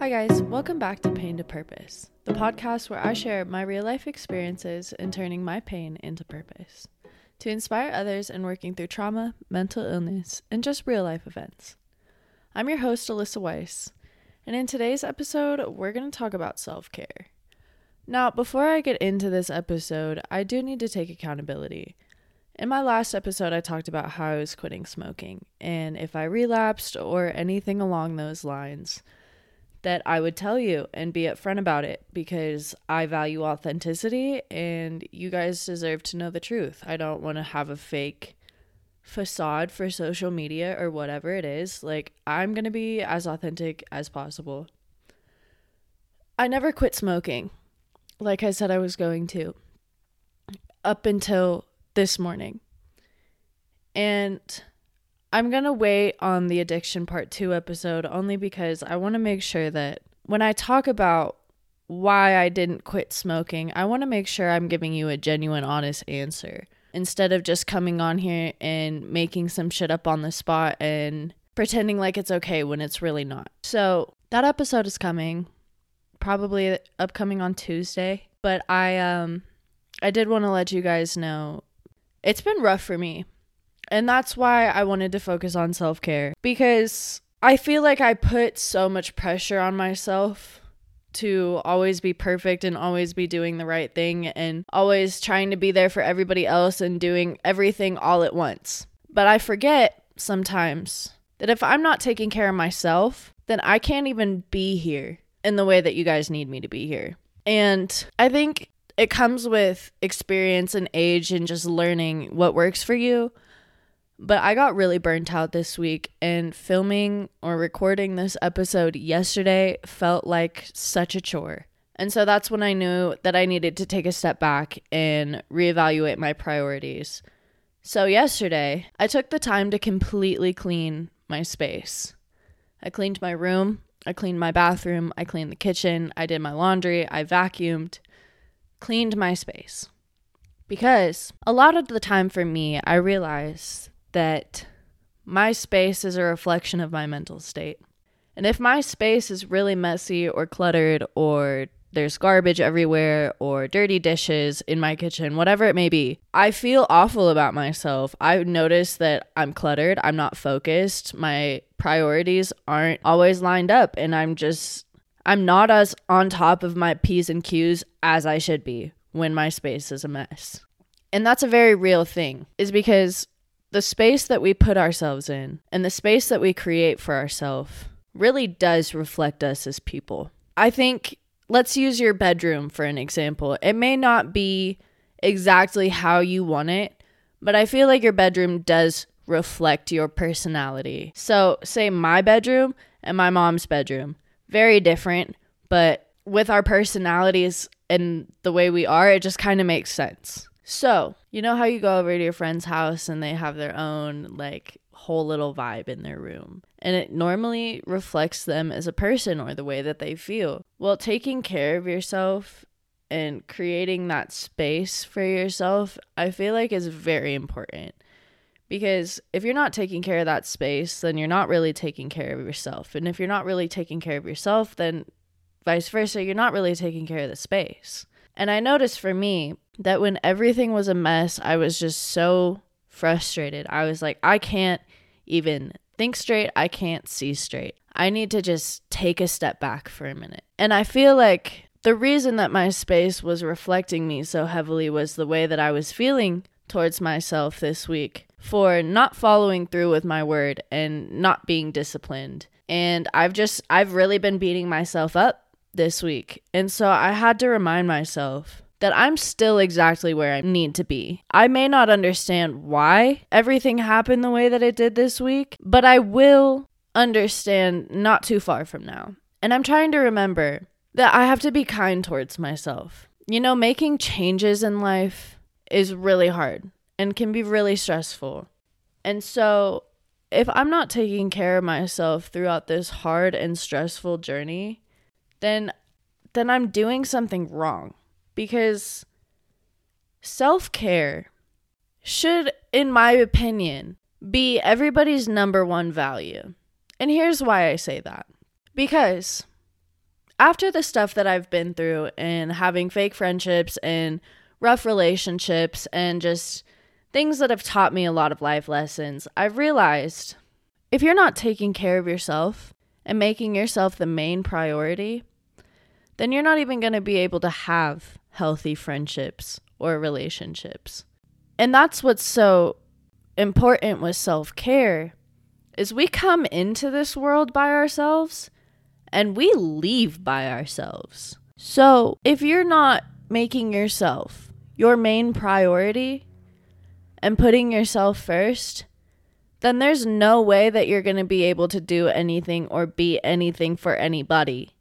Hi, guys. Welcome back to Pain to Purpose, the podcast where I share my real life experiences in turning my pain into purpose to inspire others in working through trauma, mental illness, and just real life events. I'm your host, Alyssa Wyss, and in today's episode, we're going to talk about self care. Now, before I get into this episode, I do need to take accountability. In my last episode, I talked about how I was quitting smoking and if I relapsed or anything along those lines that I would tell you and be upfront about it because I value authenticity and you guys deserve to know the truth. I don't want to have a fake facade for social media or whatever it is. Like, I'm going to be as authentic as possible. I never quit smoking, like I said I was going to, up until this morning. And I'm going to wait on the addiction part 2 episode only because I want to make sure that when I talk about why I didn't quit smoking, I want to make sure I'm giving you a genuine honest answer instead of just coming on here and making some shit up on the spot and pretending like it's okay when it's really not. So, that episode is coming probably upcoming on Tuesday, but I um I did want to let you guys know it's been rough for me. And that's why I wanted to focus on self care because I feel like I put so much pressure on myself to always be perfect and always be doing the right thing and always trying to be there for everybody else and doing everything all at once. But I forget sometimes that if I'm not taking care of myself, then I can't even be here in the way that you guys need me to be here. And I think it comes with experience and age and just learning what works for you. But I got really burnt out this week, and filming or recording this episode yesterday felt like such a chore. And so that's when I knew that I needed to take a step back and reevaluate my priorities. So, yesterday, I took the time to completely clean my space. I cleaned my room, I cleaned my bathroom, I cleaned the kitchen, I did my laundry, I vacuumed, cleaned my space. Because a lot of the time for me, I realize that my space is a reflection of my mental state. And if my space is really messy or cluttered or there's garbage everywhere or dirty dishes in my kitchen, whatever it may be, I feel awful about myself. I notice that I'm cluttered, I'm not focused, my priorities aren't always lined up, and I'm just, I'm not as on top of my P's and Q's as I should be when my space is a mess. And that's a very real thing, is because the space that we put ourselves in and the space that we create for ourselves really does reflect us as people. I think let's use your bedroom for an example. It may not be exactly how you want it, but I feel like your bedroom does reflect your personality. So, say my bedroom and my mom's bedroom, very different, but with our personalities and the way we are, it just kind of makes sense. So, you know how you go over to your friend's house and they have their own like whole little vibe in their room. And it normally reflects them as a person or the way that they feel. Well, taking care of yourself and creating that space for yourself, I feel like is very important. Because if you're not taking care of that space, then you're not really taking care of yourself. And if you're not really taking care of yourself, then vice versa, you're not really taking care of the space. And I noticed for me that when everything was a mess, I was just so frustrated. I was like, I can't even think straight. I can't see straight. I need to just take a step back for a minute. And I feel like the reason that my space was reflecting me so heavily was the way that I was feeling towards myself this week for not following through with my word and not being disciplined. And I've just, I've really been beating myself up this week. And so I had to remind myself that I'm still exactly where I need to be. I may not understand why everything happened the way that it did this week, but I will understand not too far from now. And I'm trying to remember that I have to be kind towards myself. You know, making changes in life is really hard and can be really stressful. And so, if I'm not taking care of myself throughout this hard and stressful journey, then then I'm doing something wrong because self care should, in my opinion, be everybody's number one value. And here's why I say that because after the stuff that I've been through and having fake friendships and rough relationships and just things that have taught me a lot of life lessons, I've realized if you're not taking care of yourself and making yourself the main priority, then you're not even going to be able to have healthy friendships or relationships. And that's what's so important with self-care is we come into this world by ourselves and we leave by ourselves. So, if you're not making yourself your main priority and putting yourself first, then there's no way that you're going to be able to do anything or be anything for anybody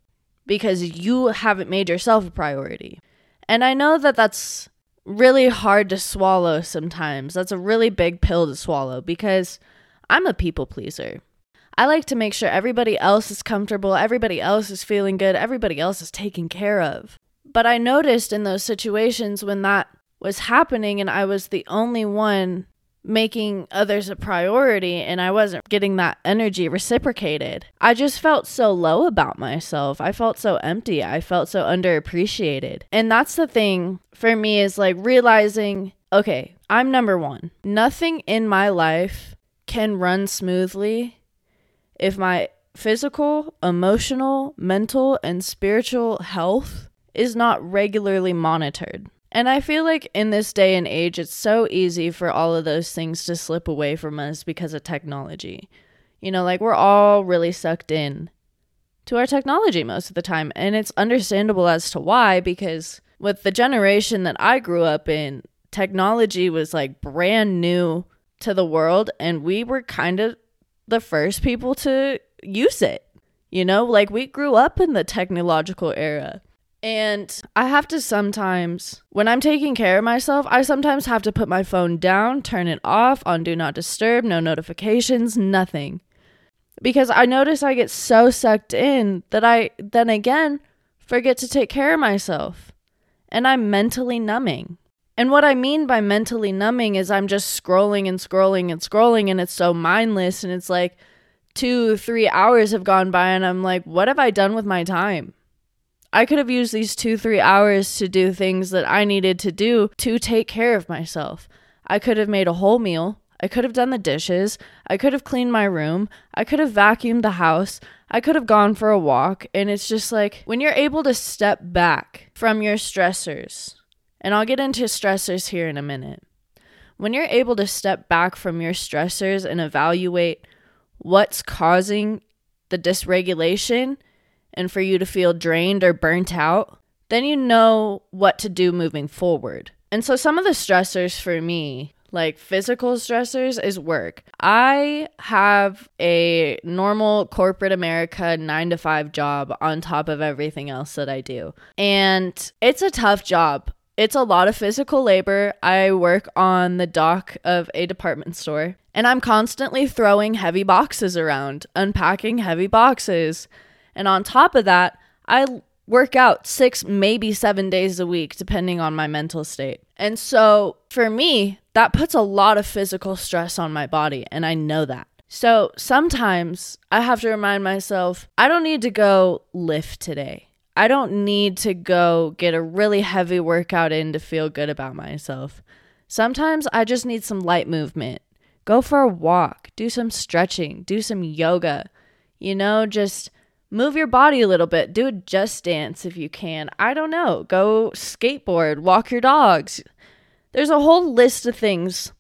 because you haven't made yourself a priority. And I know that that's really hard to swallow sometimes. That's a really big pill to swallow because I'm a people pleaser. I like to make sure everybody else is comfortable, everybody else is feeling good, everybody else is taken care of. But I noticed in those situations when that was happening and I was the only one making others a priority and I wasn't getting that energy reciprocated. I just felt so low about myself. I felt so empty. I felt so underappreciated. And that's the thing for me is like realizing okay, I'm number one. Nothing in my life can run smoothly if my physical, emotional, mental, and spiritual health is not regularly monitored. And I feel like in this day and age, it's so easy for all of those things to slip away from us because of technology. You know, like we're all really sucked in to our technology most of the time. And it's understandable as to why, because with the generation that I grew up in, technology was like brand new to the world. And we were kind of the first people to use it. You know, like we grew up in the technological era. And I have to sometimes, when I'm taking care of myself, I sometimes have to put my phone down, turn it off on do not disturb, no notifications, nothing. Because I notice I get so sucked in that I then again forget to take care of myself. And I'm mentally numbing. And what I mean by mentally numbing is I'm just scrolling and scrolling and scrolling, and it's so mindless. And it's like two, three hours have gone by, and I'm like, what have I done with my time? I could have used these two, three hours to do things that I needed to do to take care of myself. I could have made a whole meal. I could have done the dishes. I could have cleaned my room. I could have vacuumed the house. I could have gone for a walk. And it's just like when you're able to step back from your stressors, and I'll get into stressors here in a minute. When you're able to step back from your stressors and evaluate what's causing the dysregulation and for you to feel drained or burnt out, then you know what to do moving forward. And so some of the stressors for me, like physical stressors, is work. I have a normal corporate America nine to five job on top of everything else that I do. And it's a tough job. It's a lot of physical labor. I work on the dock of a department store and I'm constantly throwing heavy boxes around, unpacking heavy boxes and on top of that, I work out six, maybe seven days a week, depending on my mental state. And so for me, that puts a lot of physical stress on my body, and I know that. So sometimes I have to remind myself I don't need to go lift today. I don't need to go get a really heavy workout in to feel good about myself. Sometimes I just need some light movement. Go for a walk, do some stretching, do some yoga. You know, just move your body a little bit, do a just dance if you can. I don't know. Go skateboard, walk your dogs. There's a whole list of things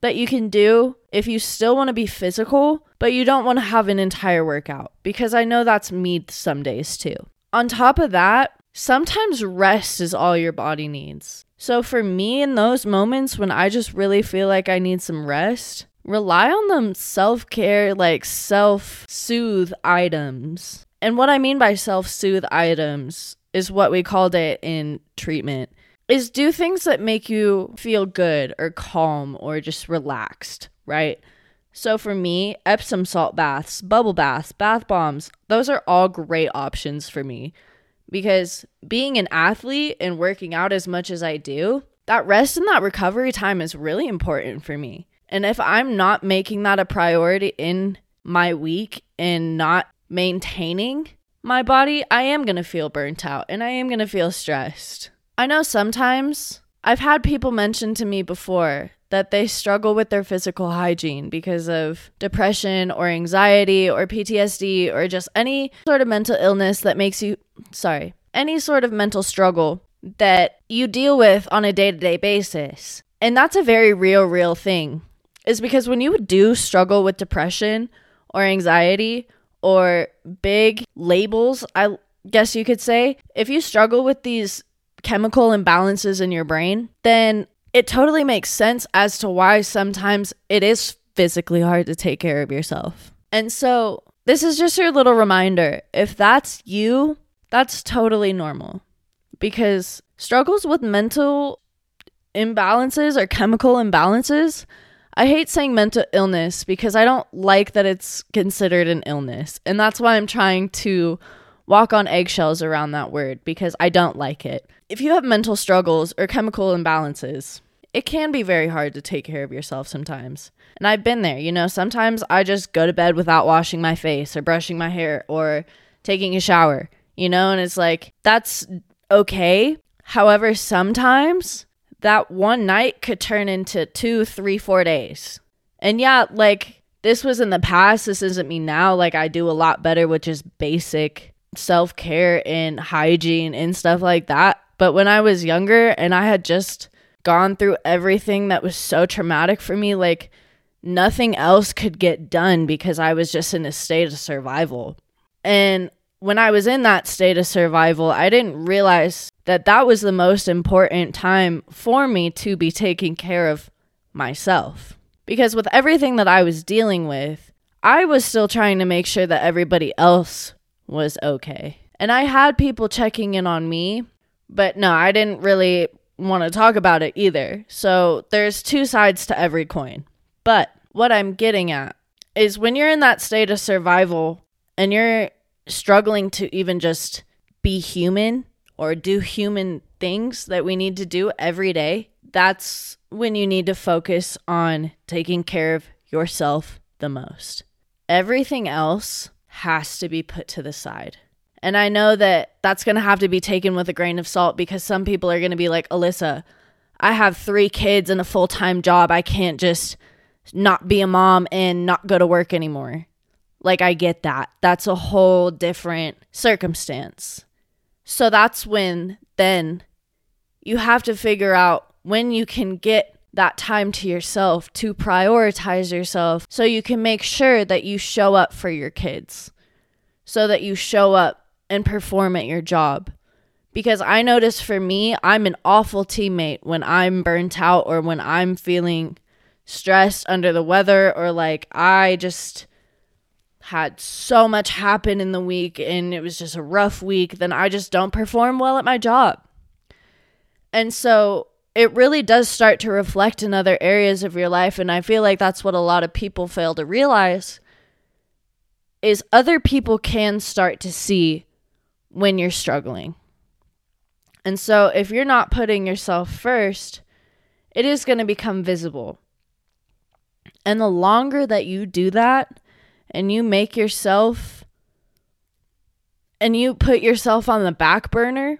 that you can do if you still want to be physical, but you don't want to have an entire workout because I know that's me some days too. On top of that, sometimes rest is all your body needs. So for me, in those moments when I just really feel like I need some rest, rely on them self care, like self soothe items and what I mean by self soothe items is what we called it in treatment is do things that make you feel good or calm or just relaxed, right? So for me, Epsom salt baths, bubble baths, bath bombs, those are all great options for me because being an athlete and working out as much as I do, that rest and that recovery time is really important for me. And if I'm not making that a priority in my week and not maintaining my body, I am going to feel burnt out and I am going to feel stressed. I know sometimes I've had people mention to me before that they struggle with their physical hygiene because of depression or anxiety or PTSD or just any sort of mental illness that makes you, sorry, any sort of mental struggle that you deal with on a day to day basis. And that's a very real, real thing. Is because when you do struggle with depression or anxiety or big labels, I guess you could say, if you struggle with these chemical imbalances in your brain, then it totally makes sense as to why sometimes it is physically hard to take care of yourself. And so, this is just your little reminder. If that's you, that's totally normal because struggles with mental imbalances or chemical imbalances. I hate saying mental illness because I don't like that it's considered an illness. And that's why I'm trying to walk on eggshells around that word because I don't like it. If you have mental struggles or chemical imbalances, it can be very hard to take care of yourself sometimes. And I've been there, you know, sometimes I just go to bed without washing my face or brushing my hair or taking a shower, you know, and it's like that's okay. However, sometimes that one night could turn into two, three, four days. And yeah, like this was in the past. This isn't me now. Like I do a lot better with just basic self care and hygiene and stuff like that. But when I was younger and I had just gone through everything that was so traumatic for me, like nothing else could get done because I was just in a state of survival. And when I was in that state of survival, I didn't realize that that was the most important time for me to be taking care of myself. Because with everything that I was dealing with, I was still trying to make sure that everybody else was okay. And I had people checking in on me, but no, I didn't really want to talk about it either. So there's two sides to every coin. But what I'm getting at is when you're in that state of survival and you're struggling to even just be human or do human things that we need to do every day, that's when you need to focus on taking care of yourself the most. Everything else has to be put to the side. And I know that that's going to have to be taken with a grain of salt because some people are going to be like, Alyssa, I have three kids and a full time job. I can't just not be a mom and not go to work anymore. Like, I get that. That's a whole different circumstance. So that's when then you have to figure out when you can get that time to yourself to prioritize yourself so you can make sure that you show up for your kids, so that you show up and perform at your job. Because I notice for me, I'm an awful teammate when I'm burnt out or when I'm feeling stressed under the weather or like I just had so much happen in the week and it was just a rough week, then I just don't perform well at my job. And so it really does start to reflect in other areas of your life. And I feel like that's what a lot of people fail to realize is other people can start to see when you're struggling. And so if you're not putting yourself first, it is going to become visible. And the longer that you do that, and you make yourself and you put yourself on the back burner,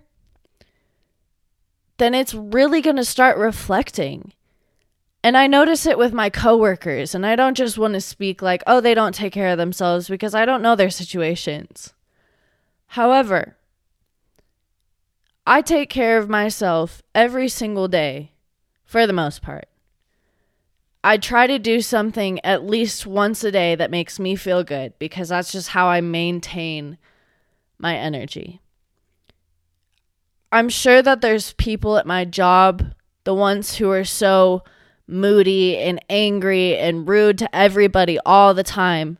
then it's really going to start reflecting. And I notice it with my coworkers, and I don't just want to speak like, oh, they don't take care of themselves because I don't know their situations. However, I take care of myself every single day for the most part. I try to do something at least once a day that makes me feel good because that's just how I maintain my energy. I'm sure that there's people at my job, the ones who are so moody and angry and rude to everybody all the time,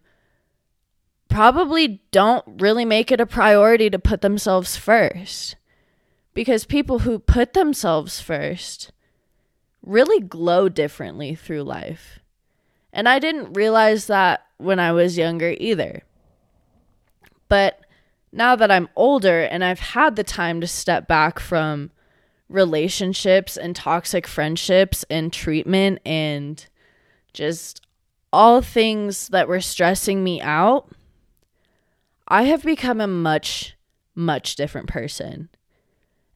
probably don't really make it a priority to put themselves first. Because people who put themselves first, really glow differently through life. And I didn't realize that when I was younger either. But now that I'm older and I've had the time to step back from relationships and toxic friendships and treatment and just all things that were stressing me out, I have become a much, much different person.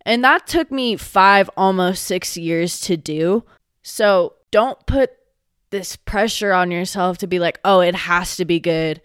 And that took me five, almost six years to do. So don't put this pressure on yourself to be like, oh, it has to be good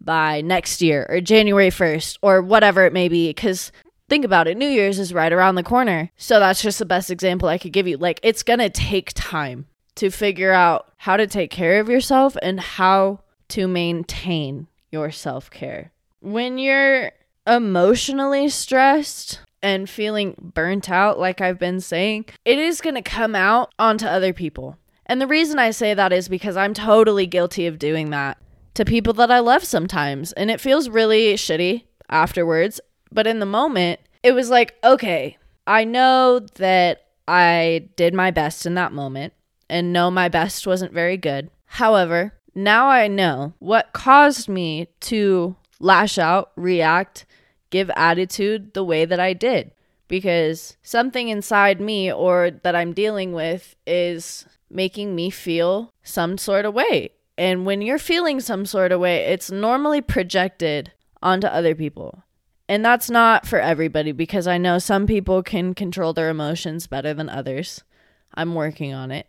by next year or January 1st or whatever it may be. Because think about it, New Year's is right around the corner. So that's just the best example I could give you. Like, it's going to take time to figure out how to take care of yourself and how to maintain your self care. When you're emotionally stressed, and feeling burnt out, like I've been saying, it is going to come out onto other people. And the reason I say that is because I'm totally guilty of doing that to people that I love sometimes. And it feels really shitty afterwards. But in the moment, it was like, okay, I know that I did my best in that moment and know my best wasn't very good. However, now I know what caused me to lash out, react, give attitude the way that I did because something inside me or that I'm dealing with is making me feel some sort of way. And when you're feeling some sort of way, it's normally projected onto other people. And that's not for everybody because I know some people can control their emotions better than others. I'm working on it.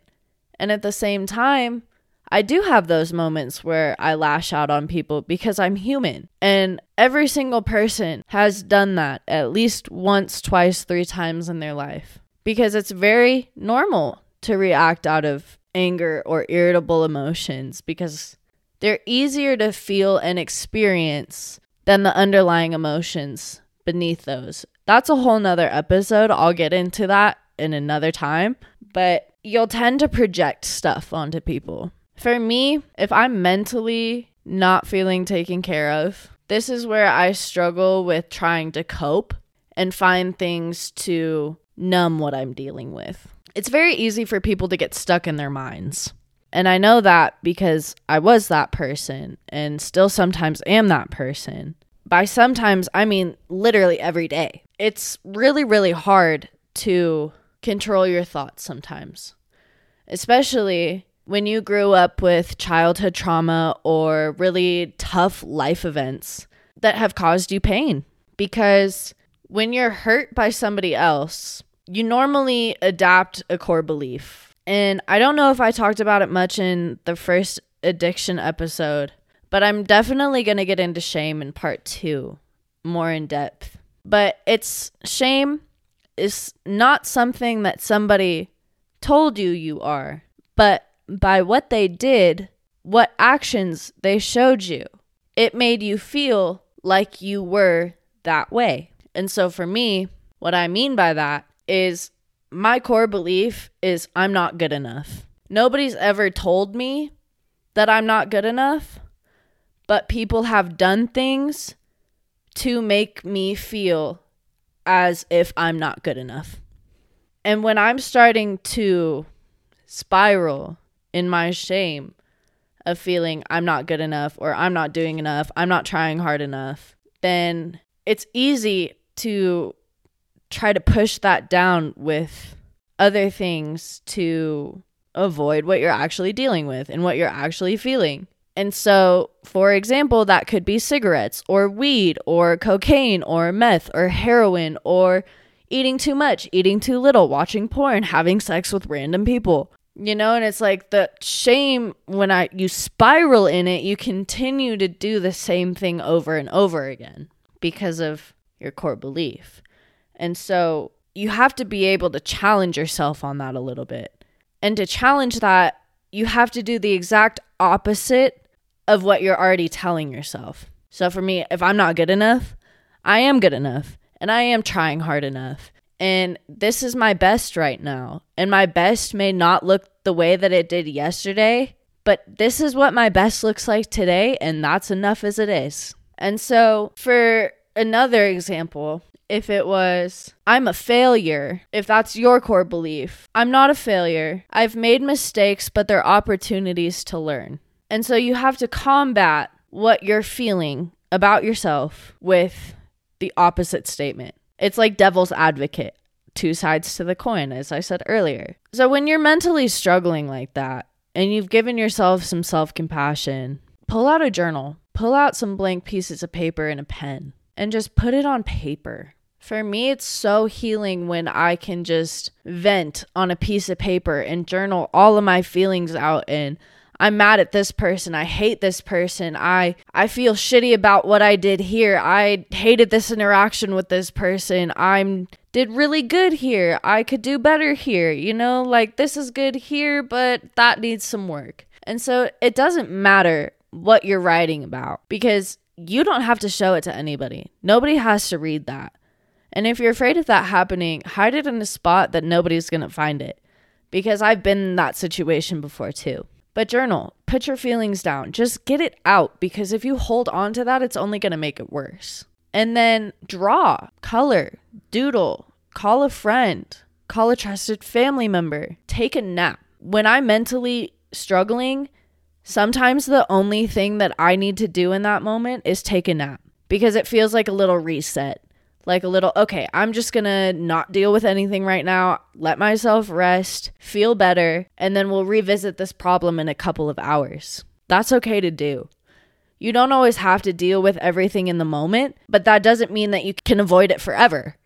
And at the same time, I do have those moments where I lash out on people because I'm human. And every single person has done that at least once, twice, three times in their life. Because it's very normal to react out of anger or irritable emotions because they're easier to feel and experience than the underlying emotions beneath those. That's a whole nother episode. I'll get into that in another time. But you'll tend to project stuff onto people. For me, if I'm mentally not feeling taken care of, this is where I struggle with trying to cope and find things to numb what I'm dealing with. It's very easy for people to get stuck in their minds. And I know that because I was that person and still sometimes am that person. By sometimes, I mean literally every day. It's really, really hard to control your thoughts sometimes, especially when you grew up with childhood trauma or really tough life events that have caused you pain. Because when you're hurt by somebody else, you normally adapt a core belief. And I don't know if I talked about it much in the first addiction episode, but I'm definitely going to get into shame in part two more in depth. But it's shame is not something that somebody told you you are, but by what they did, what actions they showed you. It made you feel like you were that way. And so for me, what I mean by that is my core belief is I'm not good enough. Nobody's ever told me that I'm not good enough, but people have done things to make me feel as if I'm not good enough. And when I'm starting to spiral in my shame of feeling I'm not good enough or I'm not doing enough, I'm not trying hard enough, then it's easy to try to push that down with other things to avoid what you're actually dealing with and what you're actually feeling. And so, for example, that could be cigarettes or weed or cocaine or meth or heroin or eating too much, eating too little, watching porn, having sex with random people you know and it's like the shame when i you spiral in it you continue to do the same thing over and over again because of your core belief. And so you have to be able to challenge yourself on that a little bit. And to challenge that you have to do the exact opposite of what you're already telling yourself. So for me if i'm not good enough i am good enough and i am trying hard enough and this is my best right now. And my best may not look the way that it did yesterday, but this is what my best looks like today, and that's enough as it is. And so, for another example, if it was, I'm a failure, if that's your core belief, I'm not a failure. I've made mistakes, but they're opportunities to learn. And so, you have to combat what you're feeling about yourself with the opposite statement. It's like devil's advocate, two sides to the coin, as I said earlier. So when you're mentally struggling like that and you've given yourself some self compassion, pull out a journal, pull out some blank pieces of paper and a pen, and just put it on paper. For me, it's so healing when I can just vent on a piece of paper and journal all of my feelings out and I'm mad at this person. I hate this person. I I feel shitty about what I did here. I hated this interaction with this person. I'm did really good here. I could do better here. You know, like this is good here, but that needs some work. And so it doesn't matter what you're writing about because you don't have to show it to anybody. Nobody has to read that. And if you're afraid of that happening, hide it in a spot that nobody's going to find it. Because I've been in that situation before too. But journal, put your feelings down, just get it out because if you hold on to that, it's only going to make it worse. And then draw, color, doodle, call a friend, call a trusted family member, take a nap. When I'm mentally struggling, sometimes the only thing that I need to do in that moment is take a nap because it feels like a little reset like a little, okay, I'm just gonna not deal with anything right now, let myself rest, feel better, and then we'll revisit this problem in a couple of hours. That's okay to do. You don't always have to deal with everything in the moment, but that doesn't mean that you can avoid it forever.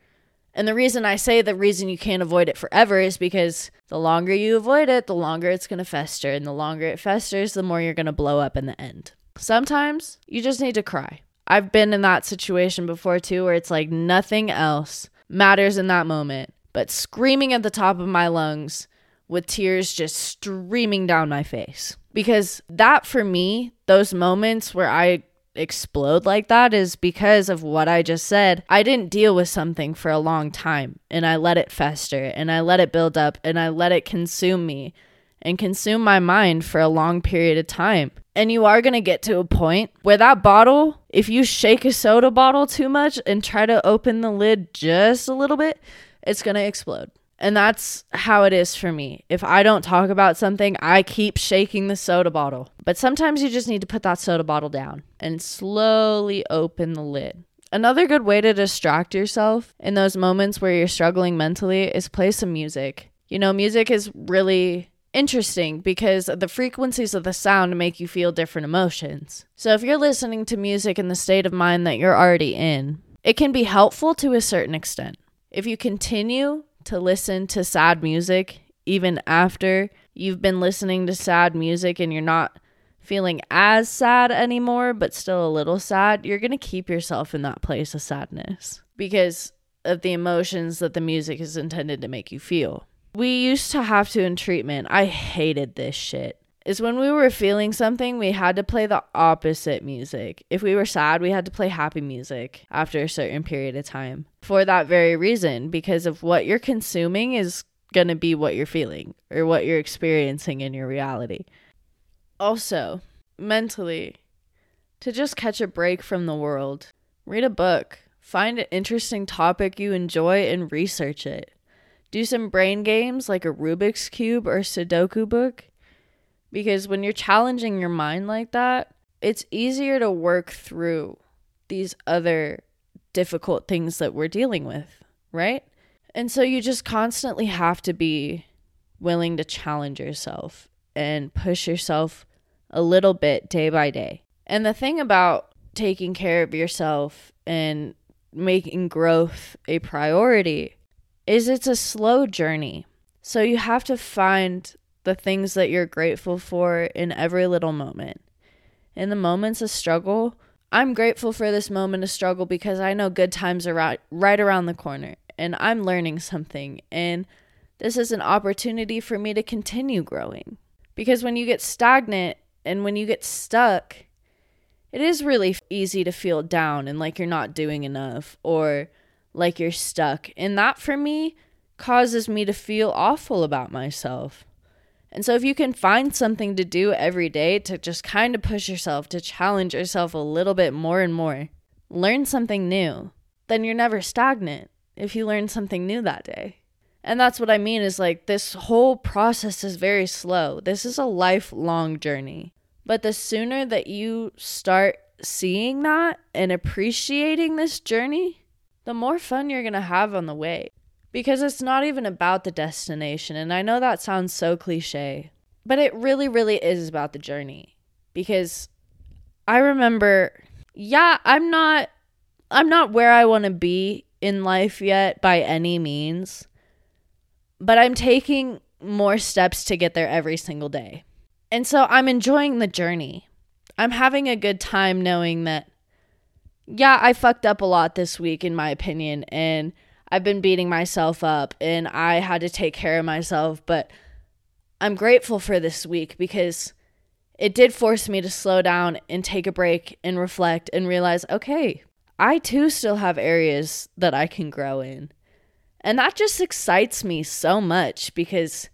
And the reason I say the reason you can't avoid it forever is because the longer you avoid it, the longer it's going to fester. And the longer it festers, the more you're going to blow up in the end. Sometimes you just need to cry. I've been in that situation before too, where it's like nothing else matters in that moment, but screaming at the top of my lungs with tears just streaming down my face. Because that for me, those moments where I explode like that is because of what I just said. I didn't deal with something for a long time and I let it fester and I let it build up and I let it consume me and consume my mind for a long period of time. And you are going to get to a point where that bottle, if you shake a soda bottle too much and try to open the lid just a little bit, it's going to explode. And that's how it is for me. If I don't talk about something, I keep shaking the soda bottle. But sometimes you just need to put that soda bottle down and slowly open the lid. Another good way to distract yourself in those moments where you're struggling mentally is play some music. You know, music is really interesting because the frequencies of the sound make you feel different emotions. So if you're listening to music in the state of mind that you're already in, it can be helpful to a certain extent. If you continue to listen to sad music even after you've been listening to sad music and you're not feeling as sad anymore, but still a little sad, you're going to keep yourself in that place of sadness because of the emotions that the music is intended to make you feel. We used to have to in treatment. I hated this shit. Is when we were feeling something, we had to play the opposite music. If we were sad, we had to play happy music after a certain period of time. For that very reason, because of what you're consuming is going to be what you're feeling or what you're experiencing in your reality. Also, mentally, to just catch a break from the world, read a book, find an interesting topic you enjoy and research it. Do some brain games like a Rubik's Cube or Sudoku book. Because when you're challenging your mind like that, it's easier to work through these other difficult things that we're dealing with, right? And so you just constantly have to be willing to challenge yourself and push yourself a little bit day by day. And the thing about taking care of yourself and making growth a priority is it's a slow journey. So you have to find the things that you're grateful for in every little moment. In the moments of struggle, I'm grateful for this moment of struggle because I know good times are right, right around the corner and I'm learning something. And this is an opportunity for me to continue growing. Because when you get stagnant and when you get stuck, it is really easy to feel down and like you're not doing enough or like you're stuck. And that for me causes me to feel awful about myself. And so, if you can find something to do every day to just kind of push yourself, to challenge yourself a little bit more and more, learn something new, then you're never stagnant if you learn something new that day. And that's what I mean is like this whole process is very slow. This is a lifelong journey. But the sooner that you start seeing that and appreciating this journey, the more fun you're going to have on the way. Because it's not even about the destination. And I know that sounds so cliche, but it really, really is about the journey. Because I remember, yeah, I'm not I'm not where I want to be in life yet by any means, but I'm taking more steps to get there every single day. And so I'm enjoying the journey. I'm having a good time knowing that, yeah, I fucked up a lot this week, in my opinion, and I've been beating myself up and I had to take care of myself. But I'm grateful for this week because it did force me to slow down and take a break and reflect and realize okay, I too still have areas that I can grow in. And that just excites me so much because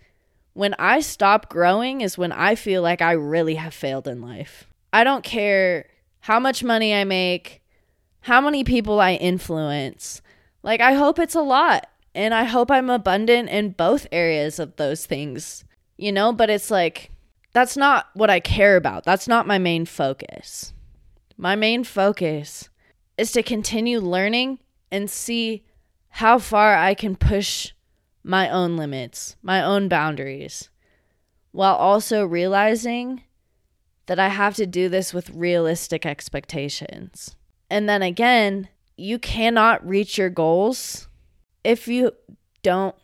when I stop growing is when I feel like I really have failed in life. I don't care how much money I make, how many people I influence. Like, I hope it's a lot. And I hope I'm abundant in both areas of those things, you know? But it's like, that's not what I care about. That's not my main focus. My main focus is to continue learning and see how far I can push my own limits, my own boundaries, while also realizing that I have to do this with realistic expectations. And then again, you cannot reach your goals if you don't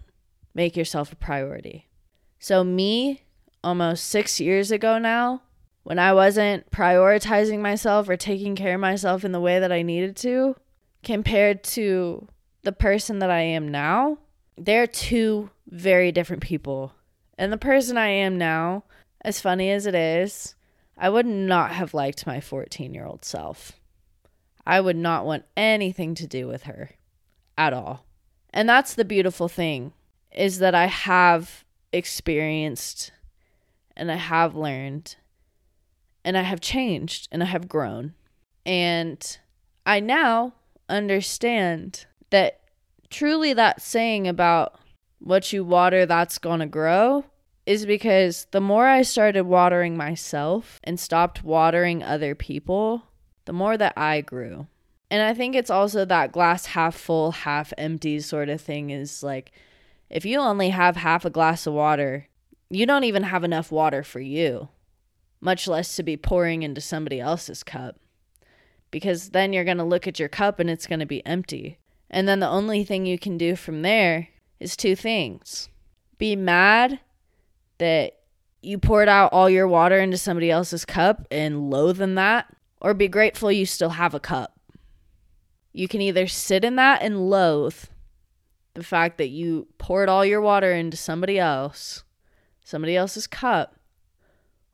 make yourself a priority. So, me, almost six years ago now, when I wasn't prioritizing myself or taking care of myself in the way that I needed to, compared to the person that I am now, they're two very different people. And the person I am now, as funny as it is, I would not have liked my 14 year old self. I would not want anything to do with her at all. And that's the beautiful thing is that I have experienced and I have learned and I have changed and I have grown. And I now understand that truly that saying about what you water, that's going to grow is because the more I started watering myself and stopped watering other people, the more that I grew. And I think it's also that glass half full, half empty sort of thing is like if you only have half a glass of water, you don't even have enough water for you much less to be pouring into somebody else's cup. Because then you're going to look at your cup and it's going to be empty. And then the only thing you can do from there is two things be mad that you poured out all your water into somebody else's cup and loathe in that, or be grateful you still have a cup. You can either sit in that and loathe the fact that you poured all your water into somebody else, somebody else's cup,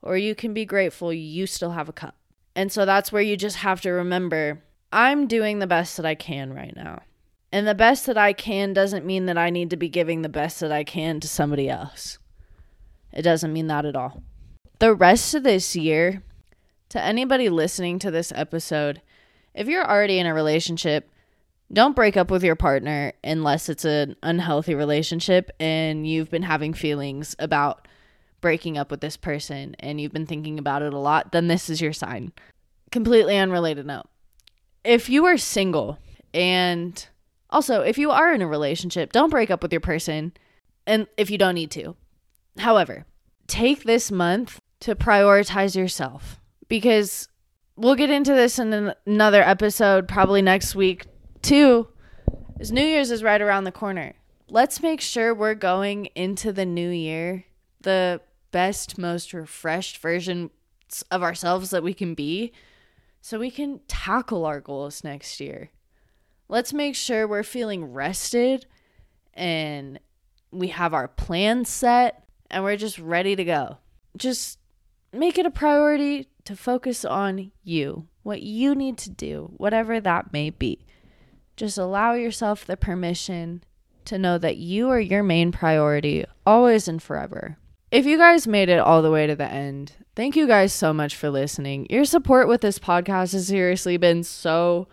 or you can be grateful you still have a cup. And so that's where you just have to remember I'm doing the best that I can right now. And the best that I can doesn't mean that I need to be giving the best that I can to somebody else. It doesn't mean that at all. The rest of this year, to anybody listening to this episode, if you're already in a relationship, don't break up with your partner unless it's an unhealthy relationship and you've been having feelings about breaking up with this person and you've been thinking about it a lot, then this is your sign. Completely unrelated note. If you are single and also if you are in a relationship, don't break up with your person and if you don't need to. However, take this month to prioritize yourself because we'll get into this in another episode probably next week too. As New Year's is right around the corner. Let's make sure we're going into the new year the best, most refreshed version of ourselves that we can be so we can tackle our goals next year. Let's make sure we're feeling rested and we have our plan set and we're just ready to go. Just make it a priority to focus on you, what you need to do, whatever that may be. Just allow yourself the permission to know that you are your main priority always and forever. If you guys made it all the way to the end, thank you guys so much for listening. Your support with this podcast has seriously been so,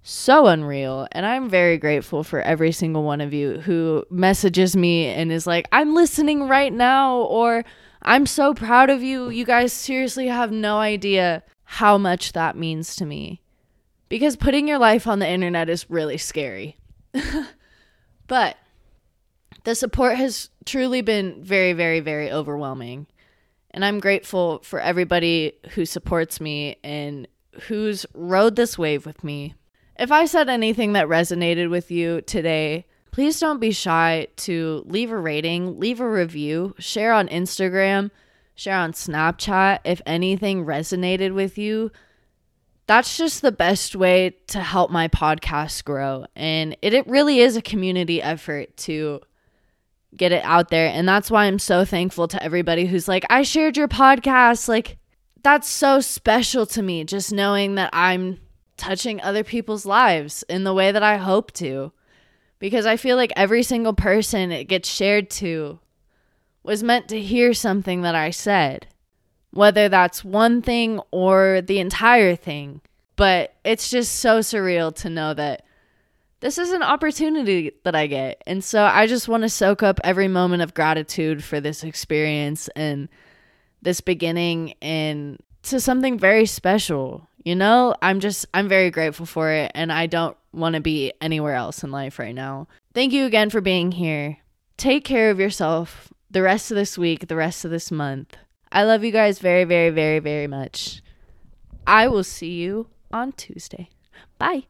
so unreal. And I'm very grateful for every single one of you who messages me and is like, I'm listening right now, or I'm so proud of you. You guys seriously have no idea how much that means to me. Because putting your life on the internet is really scary. but the support has truly been very, very, very overwhelming. And I'm grateful for everybody who supports me and who's rode this wave with me. If I said anything that resonated with you today, please don't be shy to leave a rating, leave a review, share on Instagram, share on Snapchat if anything resonated with you. That's just the best way to help my podcast grow. And it, it really is a community effort to get it out there. And that's why I'm so thankful to everybody who's like, I shared your podcast. Like, that's so special to me, just knowing that I'm touching other people's lives in the way that I hope to. Because I feel like every single person it gets shared to was meant to hear something that I said, whether that's one thing or the entire thing. But it's just so surreal to know that this is an opportunity that I get. And so I just want to soak up every moment of gratitude for this experience and this beginning and to something very special. You know, I'm just, I'm very grateful for it and I don't want to be anywhere else in life right now. Thank you again for being here. Take care of yourself the rest of this week, the rest of this month. I love you guys very, very, very, very much. I will see you on Tuesday. Bye.